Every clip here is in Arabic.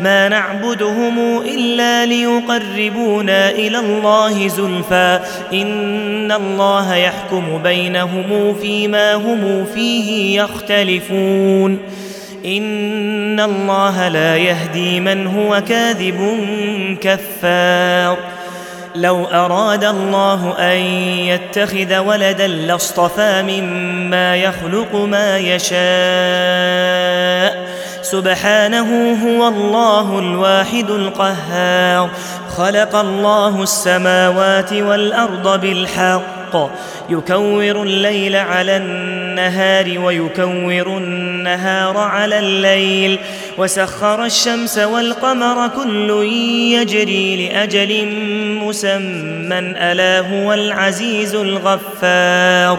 ما نعبدهم الا ليقربونا إلى الله زلفى ان الله يحكم بينهم فيما هم فيه يختلفون ان الله لا يهدي من هو كاذب كفار لو اراد الله ان يتخذ ولدا لاصطفى مما يخلق ما يشاء سبحانه هو الله الواحد القهار. خلق الله السماوات والأرض بالحق. يكور الليل على النهار ويكور النهار على الليل. وسخر الشمس والقمر كل يجري لأجل مسمى. ألا هو العزيز الغفار.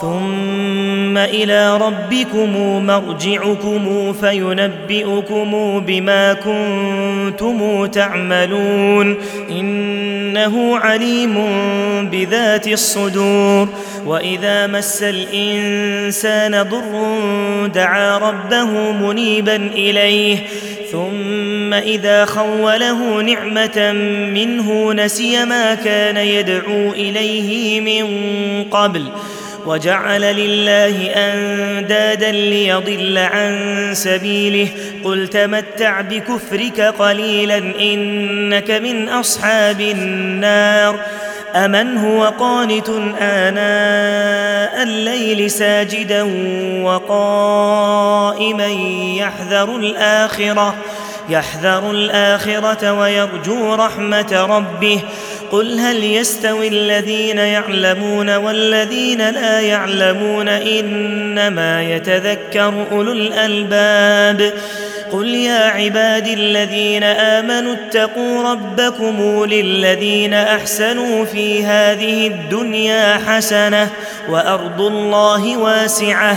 ثم إلى ربكم مرجعكم فينبئكم بما كنتم تعملون. إنه عليم بذات الصدور. وإذا مس الإنسان ضر دعا ربه منيبا إليه. ثم إذا خوله نعمة منه نسي ما كان يدعو إليه من قبل. وجعل لله أندادا ليضل عن سبيله. قل تمتع بكفرك قليلا إنك من أصحاب النار. أمن هو قانت آناء الليل ساجدا وقائما يحذر الآخرة يحذر الآخرة ويرجو رحمة ربه. قل هل يستوي الذين يعلمون والذين لا يعلمون إنما يتذكر أولو الألباب قل يا عبادي الذين آمنوا اتقوا ربكم للذين أحسنوا في هذه الدنيا حسنة وأرض الله واسعة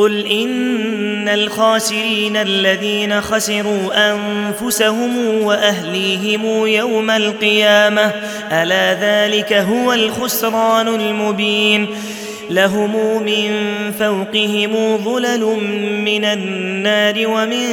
قل ان الخاسرين الذين خسروا انفسهم واهليهم يوم القيامه الا ذلك هو الخسران المبين لهم من فوقهم ظلل من النار ومن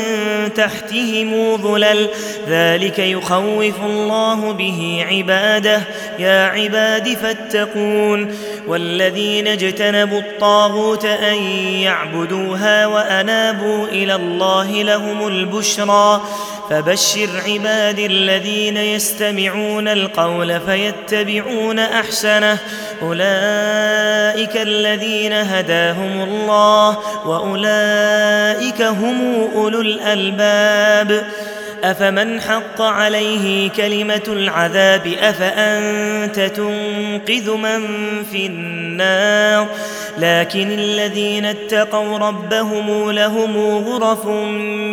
تحتهم ظلل ذلك يخوف الله به عباده يا عباد فاتقون والذين اجتنبوا الطاغوت أن يعبدوها وأنابوا إلى الله لهم البشرى. فبشر عبادي الذين يستمعون القول فيتبعون أحسنه. أولئك الذين هداهم الله وأولئك هم أولو الألباب. أفمن حق عليه كلمة العذاب أفأنت تنقذ من في النار لكن الذين اتقوا ربهم لهم غرف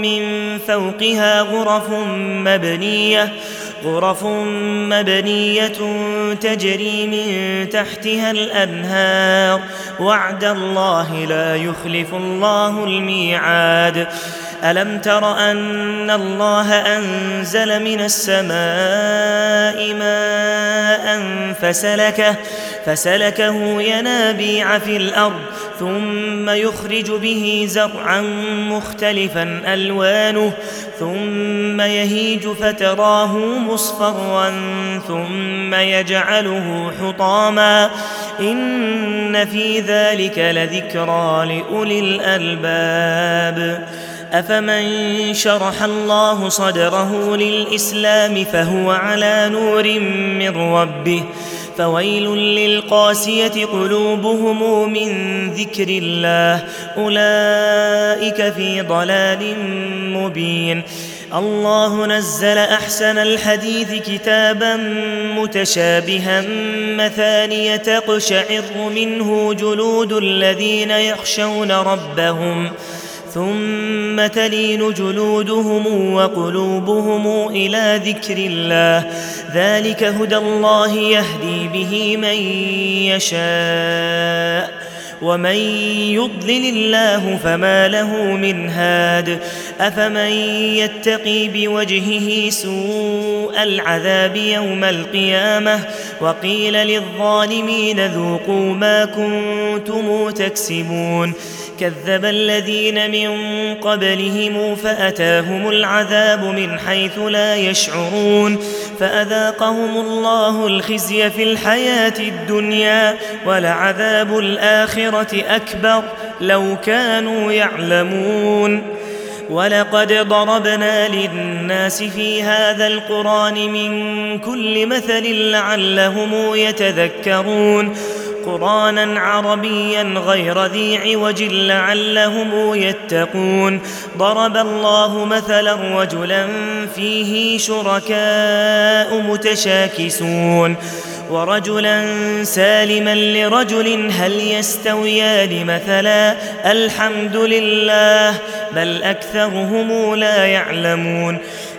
من فوقها غرف مبنية غرف مبنية تجري من تحتها الأنهار وعد الله لا يخلف الله الميعاد ألم تر أن الله أنزل من السماء ماء فسلكه فسلكه ينابيع في الأرض ثم يخرج به زرعا مختلفا ألوانه ثم يهيج فتراه مصفرا ثم يجعله حطاما إن في ذلك لذكرى لأولي الألباب أفمن شرح الله صدره للإسلام فهو على نور من ربه فويل للقاسية قلوبهم من ذكر الله أولئك في ضلال مبين الله نزل أحسن الحديث كتابا متشابها مثانيه تقشعر منه جلود الذين يخشون ربهم ثم تلين جلودهم وقلوبهم إلى ذكر الله. ذلك هدى الله يهدي به من يشاء ومن يضلل الله فما له من هاد. أفمن يتقي بوجهه سوء العذاب يوم القيامة؟ وقيل للظالمين ذوقوا ما كنتم تكسبون. كذب الذين من قبلهم فأتاهم العذاب من حيث لا يشعرون فأذاقهم الله الخزي في الحياة الدنيا ولعذاب الآخرة أكبر لو كانوا يعلمون ولقد ضربنا للناس في هذا القرآن من كل مثل لعلهم يتذكرون قرانا عربيا غير ذي عوج لعلهم يتقون. ضرب الله مثلا رجلا فيه شركاء متشاكسون. ورجلا سالما لرجل هل يستويان مثلا الحمد لله بل أكثرهم لا يعلمون.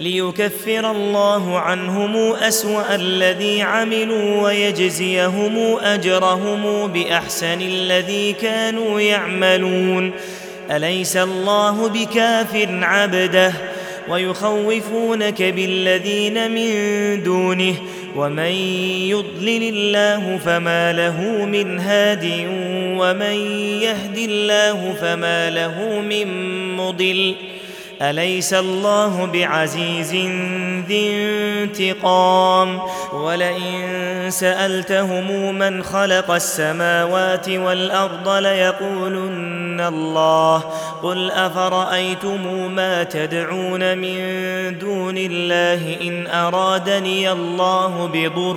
ليكفر الله عنهم أسوأ الذي عملوا ويجزيهم أجرهم بأحسن الذي كانوا يعملون. أليس الله بكاف عبده ويخوفونك بالذين من دونه؟ ومن يضلل الله فما له من هاد ومن يهد الله فما له من مضل. أليس الله بعزيز ذي انتقام؟ ولئن سألتهم من خلق السماوات والأرض ليقولن الله. قل أفرأيتم ما تدعون من دون الله إن أرادني الله بضر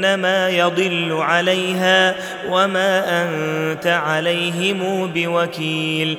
فانما يضل عليها وما أنت عليهم بوكيل.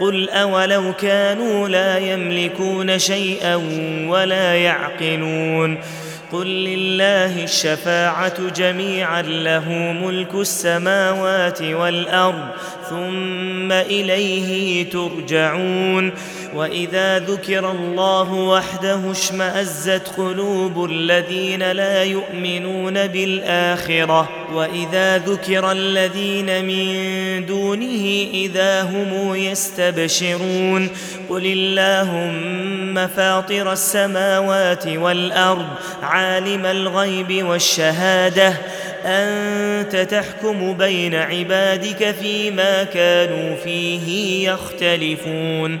قل أولو كانوا لا يملكون شيئا ولا يعقلون قل لله الشفاعة جميعا له ملك السماوات والأرض ثم إليه ترجعون وإذا ذكر الله وحده اشمأزت قلوب الذين لا يؤمنون بالآخرة وإذا ذكر الذين من دونه إذا هم يستبشرون قل اللهم فاطر السماوات والأرض عالم الغيب والشهادة أنت تحكم بين عبادك فيما كانوا فيه يختلفون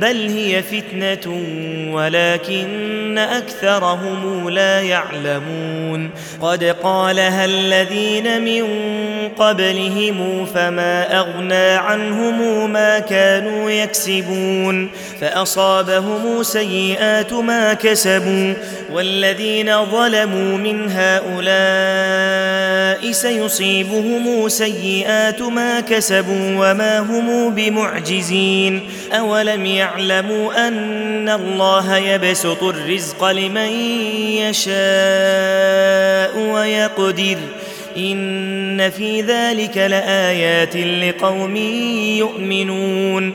بل هي فتنه ولكن اكثرهم لا يعلمون قد قالها الذين من قبلهم فما اغنى عنهم ما كانوا يكسبون فاصابهم سيئات ما كسبوا والذين ظلموا من هؤلاء سيصيبهم سيئات ما كسبوا وما هم بمعجزين اولم يعلموا أن الله يبسط الرزق لمن يشاء ويقدر. إن في ذلك لآيات لقوم يؤمنون.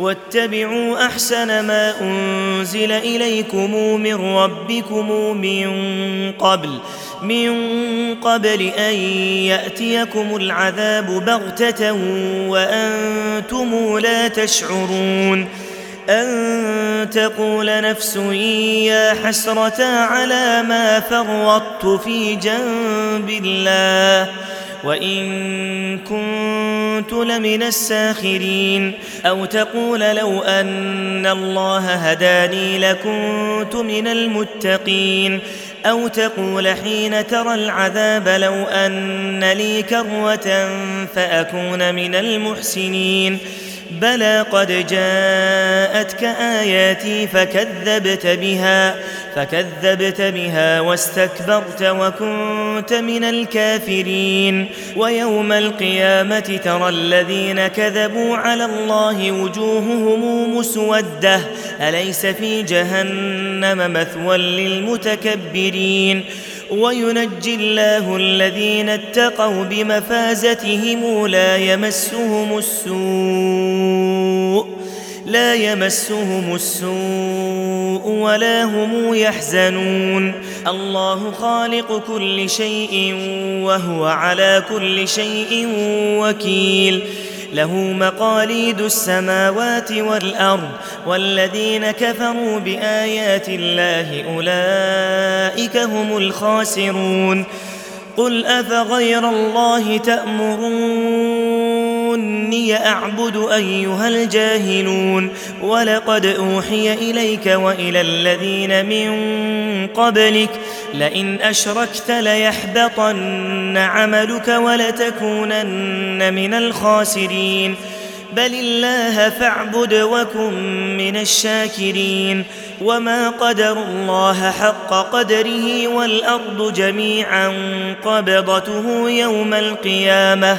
واتبعوا أحسن ما أنزل إليكم من ربكم من قبل من قبل أن يأتيكم العذاب بغتة وأنتم لا تشعرون. أن تقول نفس يا حسرة على ما فرطت في جنب الله. وإن كنت لمن الساخرين أو تقول لو أن الله هداني لكنت من المتقين أو تقول حين ترى العذاب لو أن لي كروة فأكون من المحسنين بلى قد جاءتك آياتي فكذبت بها فكذبت بها واستكبرت وكنت من الكافرين. ويوم القيامة ترى الذين كذبوا على الله وجوههم مسودة أليس في جهنم مثوى للمتكبرين؟ وينجي الله الذين اتقوا بمفازتهم لا يمسهم السوء. لا يمسهم السوء ولا هم يحزنون. الله خالق كل شيء وهو على كل شيء وكيل. له مقاليد السماوات والأرض والذين كفروا بآيات الله أولئك هم الخاسرون. قل أفغير الله تامروني أعبد أيها الجاهلون. ولقد أوحي إليك وإلى الذين من قبلك لئن أشركت ليحبطن عملك ولتكونن من الخاسرين. بل الله فاعبد وكن من الشاكرين. وما قدر الله حق قدره والأرض جميعا قبضته يوم القيامة.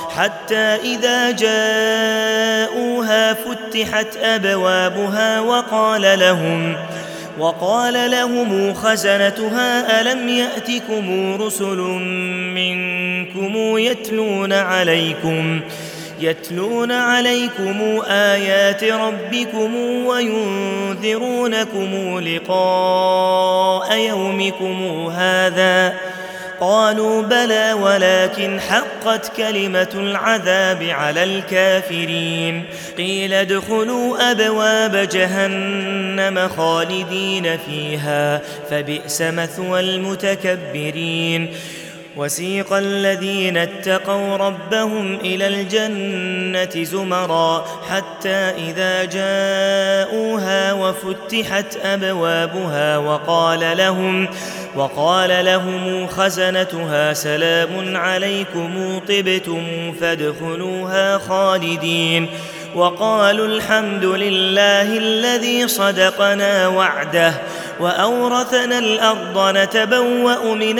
حتى إذا جاءوها فتحت أبوابها وقال لهم وقال لهم خزنتها ألم يأتكم رسل منكم يتلون عليكم يتلون عليكم آيات ربكم وينذرونكم لقاء يومكم هذا قالوا بلى ولكن حقت كلمة العذاب على الكافرين. قيل ادخلوا أبواب جهنم خالدين فيها فبئس مثوى المتكبرين. وسيق الذين اتقوا ربهم إلى الجنة زمرا حتى إذا جاءوها وفتحت أبوابها وقال لهم وقال لهم خزنتها سلام عليكم طبتم فادخلوها خالدين وقالوا الحمد لله الذي صدقنا وعده وأورثنا الأرض نتبوأ من